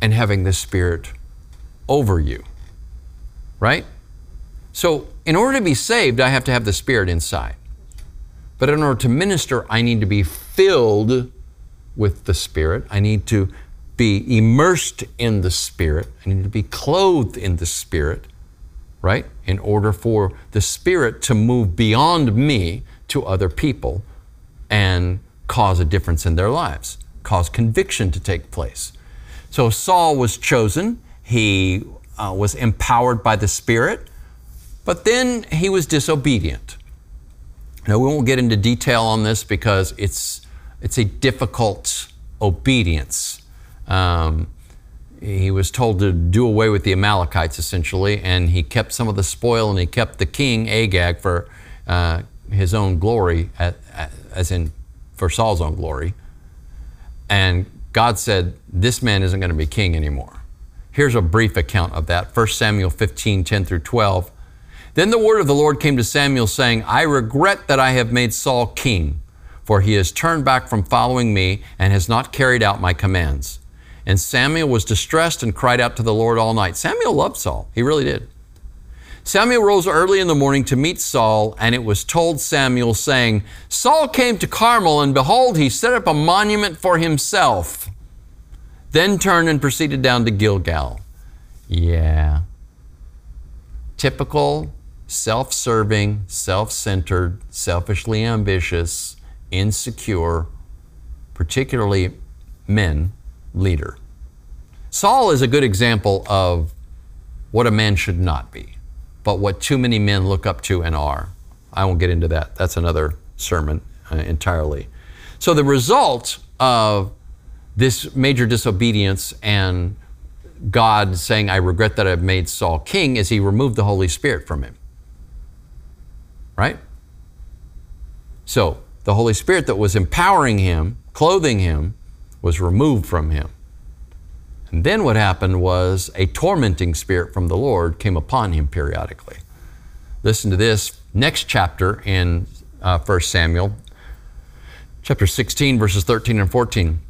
S1: and having the Spirit over you. Right? So, in order to be saved, I have to have the Spirit inside. But in order to minister, I need to be filled with the Spirit. I need to be immersed in the Spirit. I need to be clothed in the Spirit, right? In order for the Spirit to move beyond me to other people and cause a difference in their lives, cause conviction to take place. So Saul was chosen. He uh, was empowered by the Spirit, but then he was disobedient. Now, we won't get into detail on this because it's it's a difficult obedience. Um, he was told to do away with the Amalekites essentially, and he kept some of the spoil and he kept the king Agag for uh, his own glory, as in for Saul's own glory. And God said, This man isn't going to be king anymore. Here's a brief account of that 1 Samuel 15 10 through 12. Then the word of the Lord came to Samuel, saying, I regret that I have made Saul king, for he has turned back from following me and has not carried out my commands. And Samuel was distressed and cried out to the Lord all night. Samuel loved Saul, he really did. Samuel rose early in the morning to meet Saul, and it was told Samuel, saying, Saul came to Carmel, and behold, he set up a monument for himself, then turned and proceeded down to Gilgal. Yeah. Typical self serving, self centered, selfishly ambitious, insecure, particularly men leader. Saul is a good example of what a man should not be, but what too many men look up to and are. I won't get into that. That's another sermon uh, entirely. So, the result of this major disobedience and God saying, I regret that I've made Saul king, is he removed the Holy Spirit from him. Right? So, the Holy Spirit that was empowering him, clothing him, was removed from him. And then what happened was a tormenting spirit from the Lord came upon him periodically. Listen to this next chapter in uh, 1 Samuel, chapter 16, verses 13 and 14.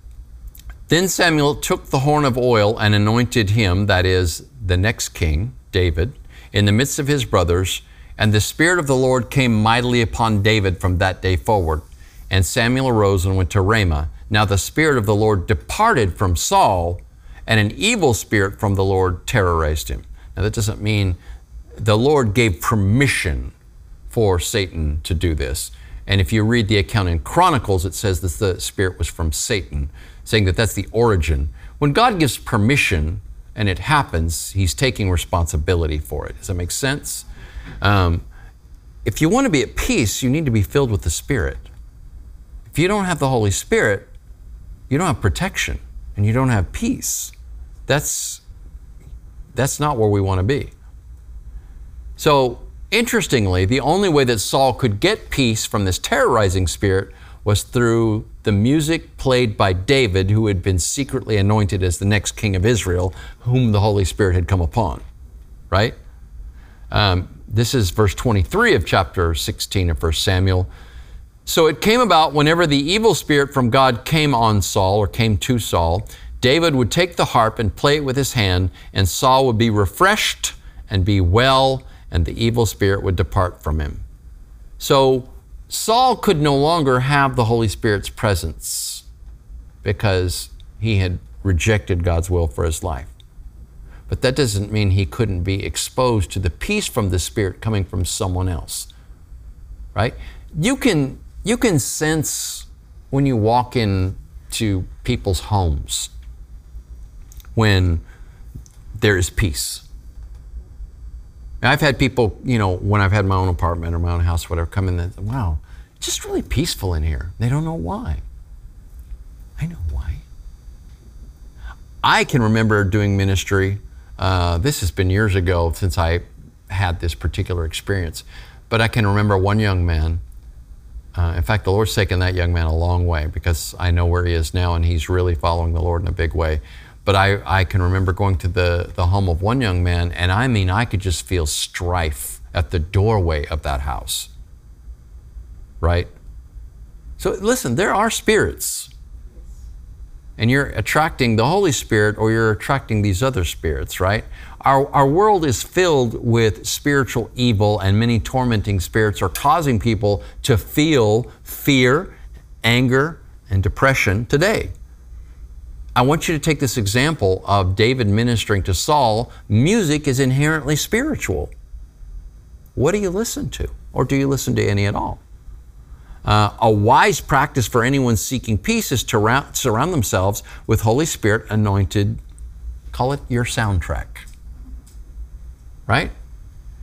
S1: Then Samuel took the horn of oil and anointed him, that is, the next king, David, in the midst of his brothers, and the Spirit of the Lord came mightily upon David from that day forward. And Samuel arose and went to Ramah. Now the Spirit of the Lord departed from Saul, and an evil spirit from the Lord terrorized him. Now that doesn't mean the Lord gave permission for Satan to do this. And if you read the account in Chronicles, it says that the spirit was from Satan, saying that that's the origin. When God gives permission and it happens, He's taking responsibility for it. Does that make sense? Um, if you want to be at peace, you need to be filled with the Spirit. If you don't have the Holy Spirit, you don't have protection and you don't have peace. That's, that's not where we want to be. So, interestingly, the only way that Saul could get peace from this terrorizing spirit was through the music played by David, who had been secretly anointed as the next king of Israel, whom the Holy Spirit had come upon. Right? Um, this is verse 23 of chapter 16 of 1 Samuel. So it came about whenever the evil spirit from God came on Saul or came to Saul, David would take the harp and play it with his hand, and Saul would be refreshed and be well, and the evil spirit would depart from him. So Saul could no longer have the Holy Spirit's presence because he had rejected God's will for his life. But that doesn't mean he couldn't be exposed to the peace from the Spirit coming from someone else. Right? You can you can sense when you walk into people's homes when there is peace. I've had people, you know, when I've had my own apartment or my own house, whatever, come in and say, wow, it's just really peaceful in here. They don't know why. I know why. I can remember doing ministry. Uh, this has been years ago since I had this particular experience, but I can remember one young man uh, in fact, the Lord's taken that young man a long way because I know where he is now and he's really following the Lord in a big way. But I, I can remember going to the, the home of one young man, and I mean, I could just feel strife at the doorway of that house. Right? So listen, there are spirits. And you're attracting the Holy Spirit or you're attracting these other spirits, right? Our, our world is filled with spiritual evil, and many tormenting spirits are causing people to feel fear, anger, and depression today. I want you to take this example of David ministering to Saul. Music is inherently spiritual. What do you listen to? Or do you listen to any at all? Uh, a wise practice for anyone seeking peace is to surround themselves with Holy Spirit anointed, call it your soundtrack right?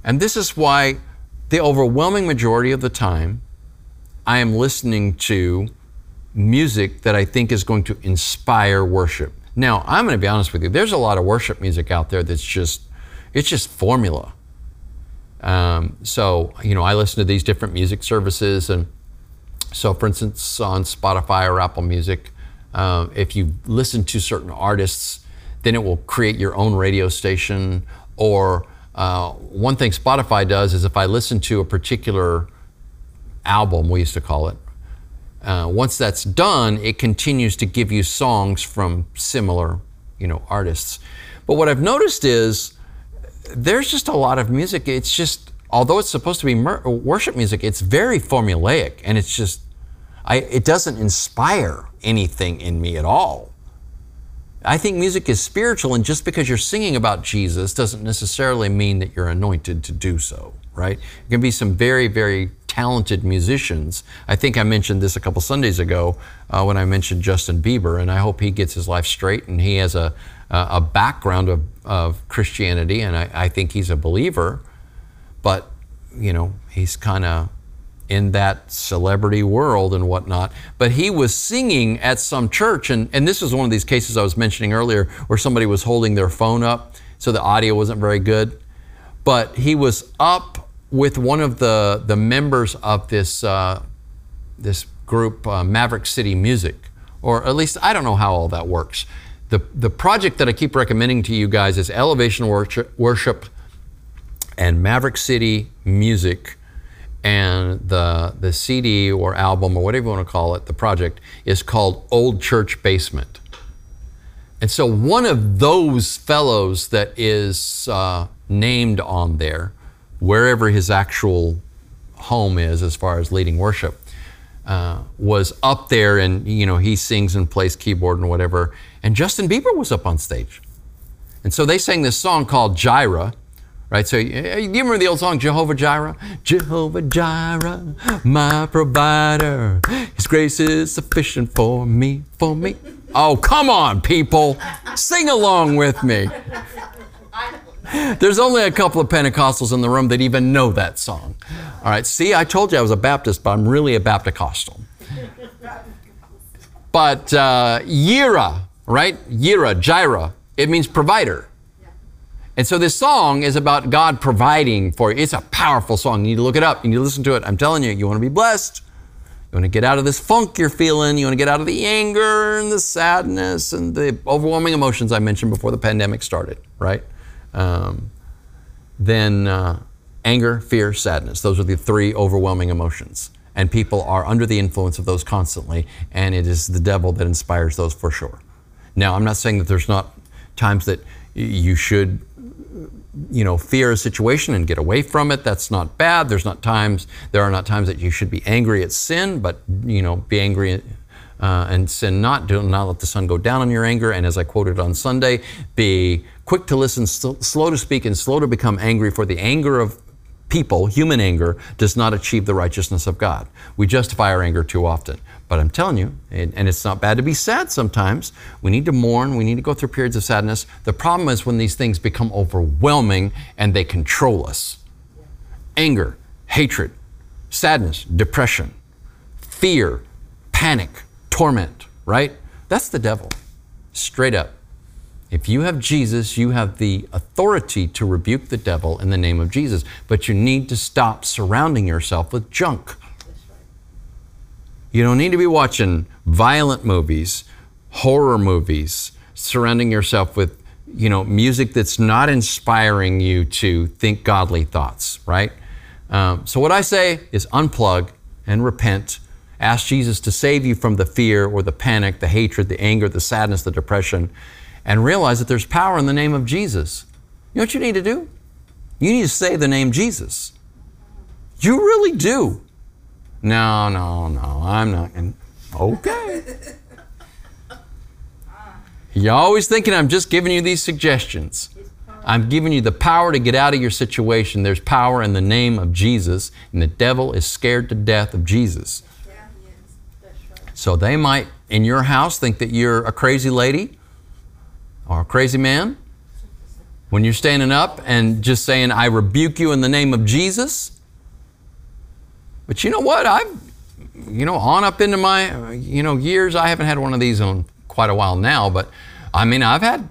S1: And this is why the overwhelming majority of the time I am listening to music that I think is going to inspire worship. Now, I'm going to be honest with you. There's a lot of worship music out there that's just, it's just formula. Um, so, you know, I listen to these different music services. And so, for instance, on Spotify or Apple Music, uh, if you listen to certain artists, then it will create your own radio station. Or uh, one thing Spotify does is if I listen to a particular album, we used to call it, uh, once that's done, it continues to give you songs from similar, you know, artists. But what I've noticed is there's just a lot of music. It's just, although it's supposed to be worship music, it's very formulaic, and it's just, I, it doesn't inspire anything in me at all. I think music is spiritual, and just because you're singing about Jesus doesn't necessarily mean that you're anointed to do so, right? There can be some very, very talented musicians. I think I mentioned this a couple Sundays ago uh, when I mentioned Justin Bieber, and I hope he gets his life straight and he has a, a background of, of Christianity, and I, I think he's a believer, but, you know, he's kind of in that celebrity world and whatnot. But he was singing at some church, and, and this was one of these cases I was mentioning earlier where somebody was holding their phone up, so the audio wasn't very good. But he was up with one of the, the members of this, uh, this group, uh, Maverick City Music, or at least I don't know how all that works. The, the project that I keep recommending to you guys is Elevation Worship, Worship and Maverick City Music. And the, the CD or album or whatever you want to call it, the project, is called Old Church Basement. And so one of those fellows that is uh, named on there wherever his actual home is as far as leading worship, uh, was up there and, you know, he sings and plays keyboard and whatever. And Justin Bieber was up on stage. And so they sang this song called Jireh, right? So you remember the old song Jehovah Jireh? Jehovah Jireh, my provider. His grace is sufficient for me, for me. Oh, come on, people. Sing along with me. There's only a couple of Pentecostals in the room that even know that song. All right, see, I told you I was a Baptist, but I'm really a Baptist. But uh, Yira, right? Yira, Jireh, it means provider. And so this song is about God providing for you. It's a powerful song. You need to look it up. You need to listen to it. I'm telling you, you want to be blessed. You want to get out of this funk you're feeling. You want to get out of the anger and the sadness and the overwhelming emotions I mentioned before the pandemic started, right? um, then uh, anger, fear, sadness. Those are the three overwhelming emotions. And people are under the influence of those constantly, and it is the devil that inspires those for sure. Now, I'm not saying that there's not times that you should you know fear a situation and get away from it that's not bad there's not times there are not times that you should be angry at sin but you know be angry uh, and sin not do not let the sun go down on your anger and as i quoted on sunday be quick to listen, slow to speak, and slow to become angry, for the anger of people, human anger, does not achieve the righteousness of God. We justify our anger too often. But I'm telling you, and, it's not bad to be sad sometimes. We need to mourn, we need to go through periods of sadness. The problem is when these things become overwhelming and they control us anger, hatred, sadness, depression, fear, panic, torment, right? That's the devil, straight up. If you have Jesus, you have the authority to rebuke the devil in the name of Jesus. But you need to stop surrounding yourself with junk. You don't need to be watching violent movies, horror movies, surrounding yourself with, you know, music that's not inspiring you to think godly thoughts, right? Um, so what I say is unplug and repent. Ask Jesus to save you from the fear or the panic, the hatred, the anger, the sadness, the depression and realize that there's power in the name of Jesus. You know what you need to do? You need to say the name Jesus. You really do. No, no, no, I'm not. okay. You're always thinking I'm just giving you these suggestions. I'm giving you the power to get out of your situation. There's power in the name of Jesus, and the devil is scared to death of Jesus. So they might, in your house, think that you're a crazy lady or a crazy man, when you're standing up and just saying, I rebuke you in the name of Jesus. But you know what? I've you know, on up into my, you know, years. I haven't had one of these in quite a while now, but I mean, I've had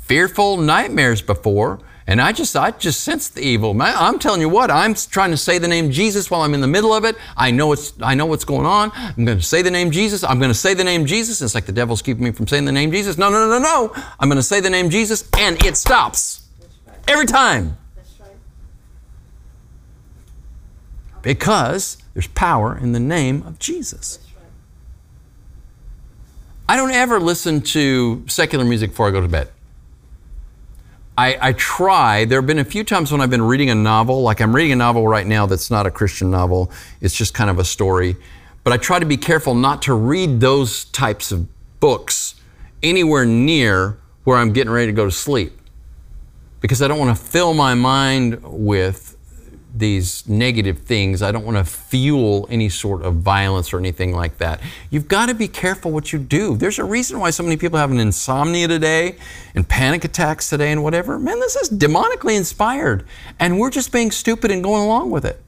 S1: fearful nightmares before. And I just, I just sense the evil. I'm telling you what, I'm trying to say the name Jesus while I'm in the middle of it. I know it's, I know what's going on. I'm going to say the name Jesus. I'm going to say the name Jesus. It's like the devil's keeping me from saying the name Jesus. No, no, no, no, no. I'm going to say the name Jesus, and it stops every time. Because there's power in the name of Jesus. I don't ever listen to secular music before I go to bed. I, I, try. There have been a few times when I've been reading a novel, like I'm reading a novel right now that's not a Christian novel, it's just kind of a story. But I try to be careful not to read those types of books anywhere near where I'm getting ready to go to sleep because I don't want to fill my mind with these negative things. I don't want to fuel any sort of violence or anything like that. You've got to be careful what you do. There's a reason why so many people have an insomnia today and panic attacks today and whatever. Man, this is demonically inspired, and we're just being stupid and going along with it.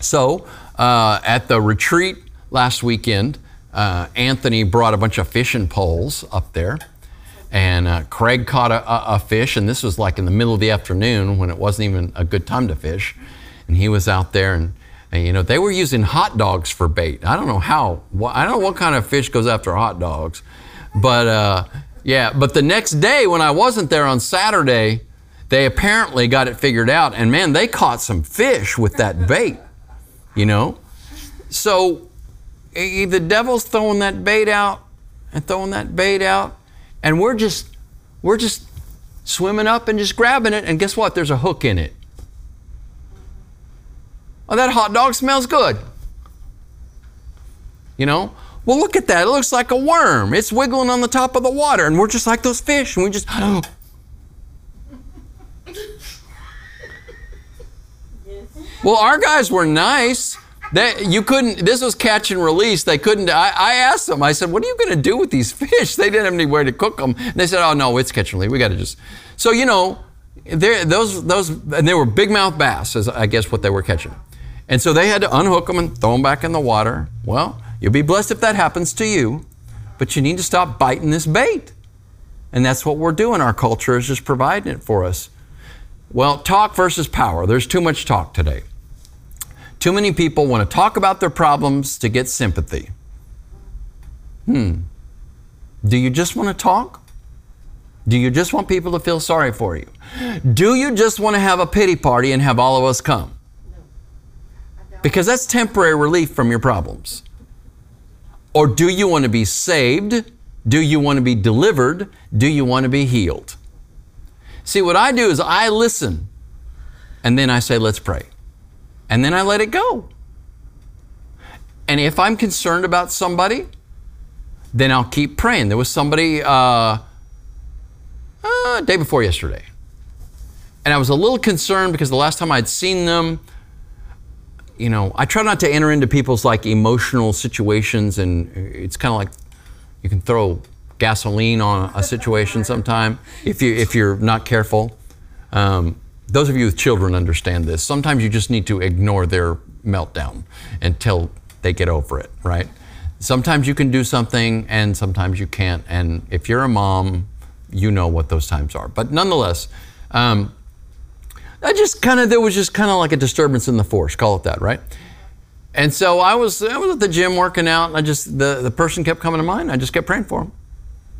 S1: So, uh, at the retreat last weekend, uh, Anthony brought a bunch of fishing poles up there and uh, Craig caught a, a, fish, and this was like in the middle of the afternoon when it wasn't even a good time to fish. And he was out there, and, and you know they were using hot dogs for bait. I don't know how. I don't know what kind of fish goes after hot dogs, but uh, yeah. But the next day when I wasn't there on Saturday, they apparently got it figured out, and man, they caught some fish with that bait. You know, so the devil's throwing that bait out and throwing that bait out and we're just we're just swimming up and just grabbing it and guess what? There's a hook in it. Oh that hot dog smells good. You know? Well look at that. It looks like a worm. It's wiggling on the top of the water and we're just like those fish and we just oh. well our guys were nice they, you couldn't, this was catch and release. They couldn't, I, I asked them, I said, what are you going to do with these fish? They didn't have anywhere to cook them. And they said, oh no, it's catch and release. We got to just, so you know, there those, those, and they were big mouth bass, is I guess what they were catching. And so they had to unhook them and throw them back in the water. Well, you'll be blessed if that happens to you, but you need to stop biting this bait. And that's what we're doing. Our culture is just providing it for us. Well, talk versus power. There's too much talk today. Too many people want to talk about their problems to get sympathy. Hmm. Do you just want to talk? Do you just want people to feel sorry for you? Do you just want to have a pity party and have all of us come? Because that's temporary relief from your problems. Or do you want to be saved? Do you want to be delivered? Do you want to be healed? See, what I do is I listen and then I say, let's pray and then I let it go. And if I'm concerned about somebody, then I'll keep praying. There was somebody uh, uh, day before yesterday, and I was a little concerned because the last time I'd seen them, you know, I try not to enter into people's like emotional situations, and it's kind of like you can throw gasoline on a situation sometime if you if you're not careful. Um, those of you with children understand this. Sometimes you just need to ignore their meltdown until they get over it, right? Sometimes you can do something and sometimes you can't. And if you're a mom, you know what those times are. But nonetheless, um, I just kind of, there was just kind of like a disturbance in the force, call it that, right? And so I was, I was at the gym working out and I just, the, the person kept coming to mind. I just kept praying for them.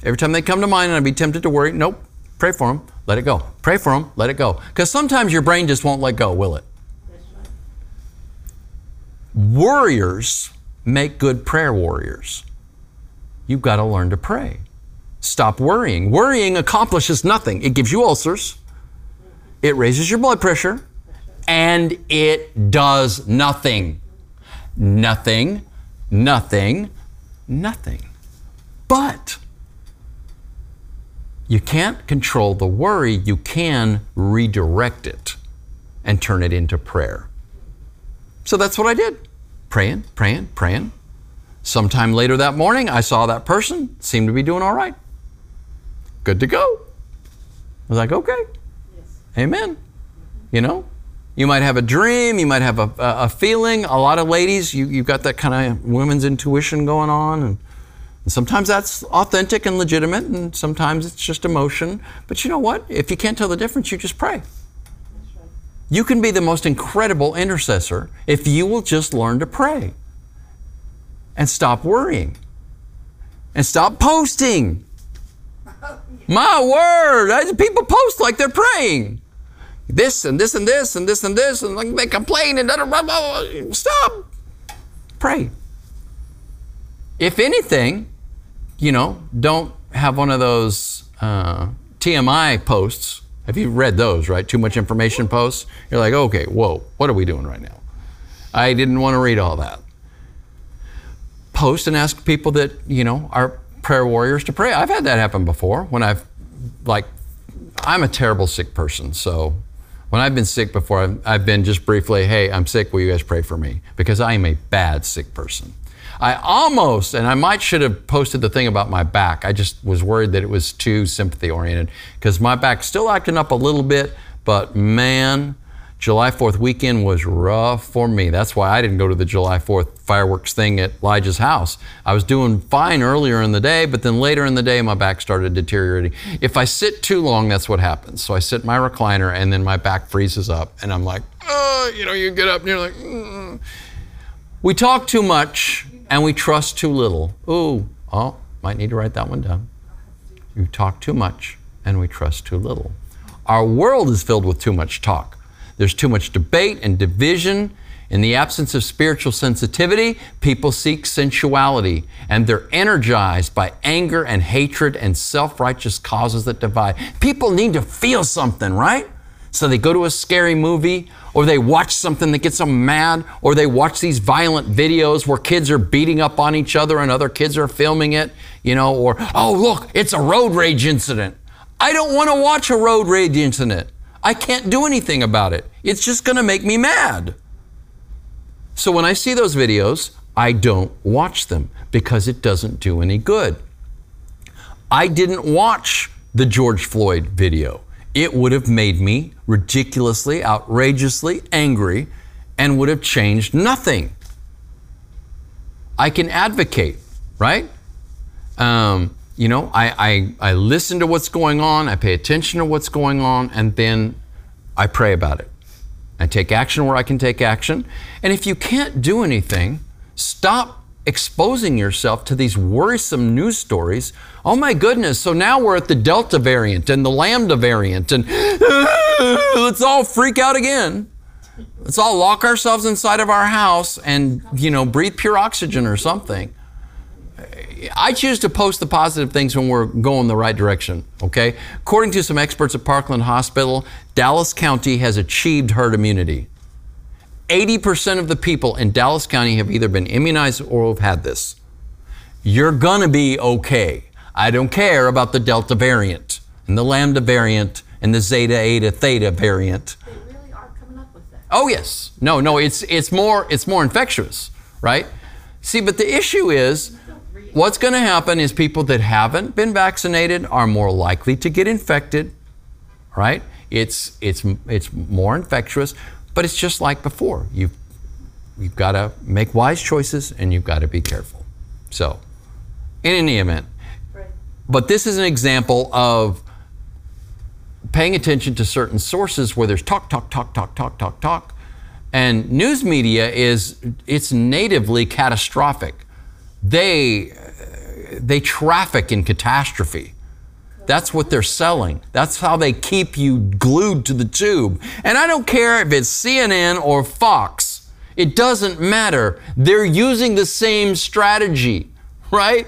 S1: Every time they come to mind and I'd be tempted to worry, nope, pray for them let it go. Pray for them, let it go. Because sometimes your brain just won't let go, will it? Warriors make good prayer warriors. You've got to learn to pray. Stop worrying. Worrying accomplishes nothing. It gives you ulcers, it raises your blood pressure, and it does nothing. Nothing, nothing, nothing. But you can't control the worry, you can redirect it and turn it into prayer. So that's what I did praying, praying, praying. Sometime later that morning, I saw that person seemed to be doing all right. Good to go. I was like, okay, yes. amen. You know, You might have a dream. You might have a, a, a feeling. A lot of ladies, you, you've got that kind of women's intuition going on. And, and sometimes that's authentic and legitimate, and sometimes it's just emotion. But you know what? If you can't tell the difference, you just pray. You can be the most incredible intercessor if you will just learn to pray and stop worrying and stop posting. My word, people post like they're praying. This and this and this and this and this, and like they complain and da, da, da. stop. Pray. If anything, you know, don't have one of those uh, TMI posts. Have you read those, right? Too much information posts? You're like, okay, whoa, what are we doing right now? I didn't want to read all that. Post and ask people that, you know, are prayer warriors to pray. I've had that happen before when I've, like, I'm a terrible sick person. So when I've been sick before, I've, I've been just briefly, hey, I'm sick. Will you guys pray for me? Because I am a bad sick person. I almost, and I might should have posted the thing about my back. I just was worried that it was too sympathy oriented because my back's still acting up a little bit, but man, July 4th weekend was rough for me. That's why I didn't go to the July 4th fireworks thing at Elijah's house. I was doing fine earlier in the day, but then later in the day, my back started deteriorating. If I sit too long, that's what happens. So I sit in my recliner and then my back freezes up, and I'm like, oh, you know, you get up and you're like, mm. we talk too much and we trust too little. Ooh, oh, might need to write that one down. You talk too much and we trust too little. Our world is filled with too much talk. There's too much debate and division. In the absence of spiritual sensitivity, people seek sensuality and they're energized by anger and hatred and self righteous causes that divide. People need to feel something, right? So they go to a scary movie or they watch something that gets them mad or they watch these violent videos where kids are beating up on each other and other kids are filming it, you know, or, oh, look, it's a road rage incident. I don't want to watch a road rage incident. I can't do anything about it. It's just going to make me mad. So when I see those videos, I don't watch them because it doesn't do any good. I didn't watch the George Floyd video. It would have made me ridiculously, outrageously angry and would have changed nothing. I can advocate, right? Um, you know, I, I, I listen to what's going on, I pay attention to what's going on, and then I pray about it. I take action where I can take action. And if you can't do anything, stop exposing yourself to these worrisome news stories. Oh my goodness, so now we're at the Delta variant and the Lambda variant, and let's all freak out again. Let's all lock ourselves inside of our house and, you know, breathe pure oxygen or something. I choose to post the positive things when we're going the right direction, okay? According to some experts at Parkland Hospital, Dallas County has achieved herd immunity. 80% of the people in Dallas County have either been immunized or have had this. You're gonna be okay. I don't care about the Delta variant and the Lambda variant and the Zeta, Eta, Theta variant.
S2: They really are coming up with that.
S1: Oh yes. No, no, it's it's more it's more infectious, right? See, but the issue is what's going to happen is people that haven't been vaccinated are more likely to get infected, right? It's it's it's more infectious, but it's just like before. You've you've got to make wise choices and you've got to be careful. So, in any event,
S2: Right.
S1: but this is an example of paying attention to certain sources where there's talk, talk, talk, talk, talk, talk, talk. And news media is it's natively catastrophic. They they traffic in catastrophe. That's what they're selling. That's how they keep you glued to the tube. And I don't care if it's CNN or Fox. It doesn't matter. They're using the same strategy, right?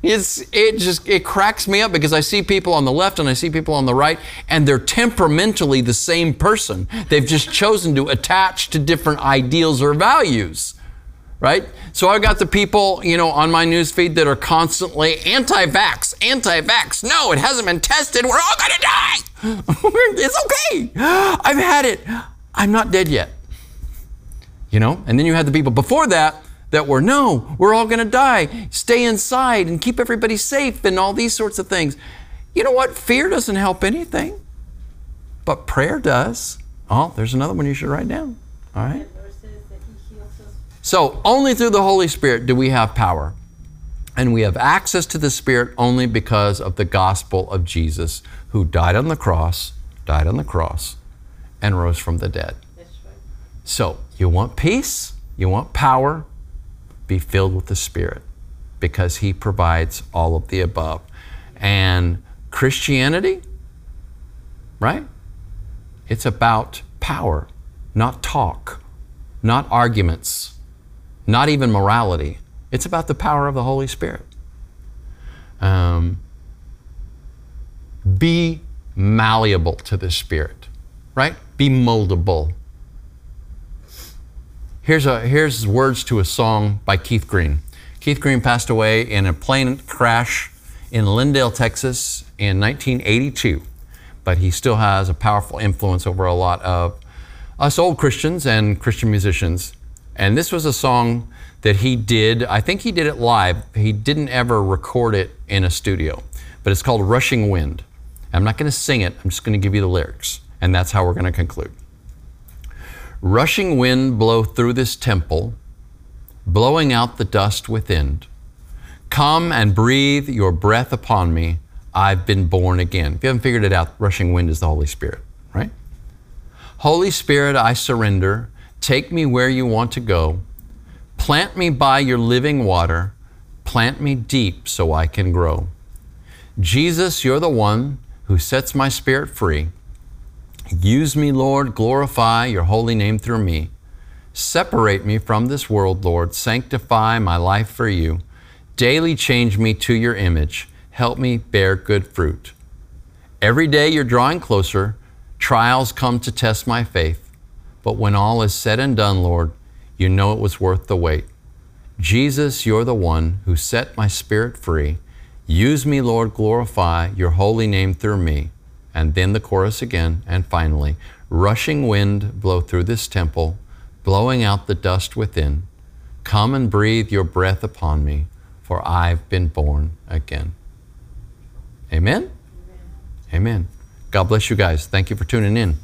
S1: It's it just it cracks me up because I see people on the left and I see people on the right and they're temperamentally the same person. They've just chosen to attach to different ideals or values. Right? So I've got the people, you know, on my news feed that are constantly anti-vax, anti-vax. No, it hasn't been tested. We're all gonna die. it's okay. I've had it. I'm not dead yet. You know? And then you had the people before that that were, no, we're all to die. Stay inside and keep everybody safe and all these sorts of things. You know what? Fear doesn't help anything, but prayer does. Oh, there's another one you should write down. All right.
S3: The Lord says that He heals us.
S1: So, only through the Holy Spirit do we have power. And we have access to the Spirit only because of the gospel of Jesus, who died on the cross, died on the cross, and rose from the dead.
S3: That's right.
S1: So, you want peace, you want power, be filled with the Spirit because He provides all of the above. And Christianity, right? It's about power, not talk, not arguments, not even morality. It's about the power of the Holy Spirit. Um, be malleable to the Spirit, right? Be moldable. Here's, a, here's words to a song by Keith Green. Keith Green passed away in a plane crash in Lindale, Texas in 1982, but he still has a powerful influence over a lot of us old Christians and Christian musicians. And this was a song that he did, I think he did it live. He didn't ever record it in a studio, but it's called Rushing Wind. I'm not going to sing it, I'm just going to give you the lyrics, and that's how we're going to conclude. Rushing wind blow through this temple, blowing out the dust within. Come and breathe your breath upon me. I've been born again. If you haven't figured it out, rushing wind is the Holy Spirit, right? Holy Spirit, I surrender. Take me where you want to go. Plant me by your living water. Plant me deep so I can grow. Jesus, you're the one who sets my spirit free. Use me, Lord, glorify your holy name through me. Separate me from this world, Lord. Sanctify my life for you. Daily change me to your image. Help me bear good fruit. Every day you're drawing closer. Trials come to test my faith. But when all is said and done, Lord, you know it was worth the wait. Jesus, you're the one who set my spirit free. Use me, Lord, glorify your holy name through me. And then the chorus again, and finally, rushing wind blow through this temple, blowing out the dust within. Come and breathe your breath upon me, for I've been born again. Amen? Amen. God bless you guys. Thank you for tuning in.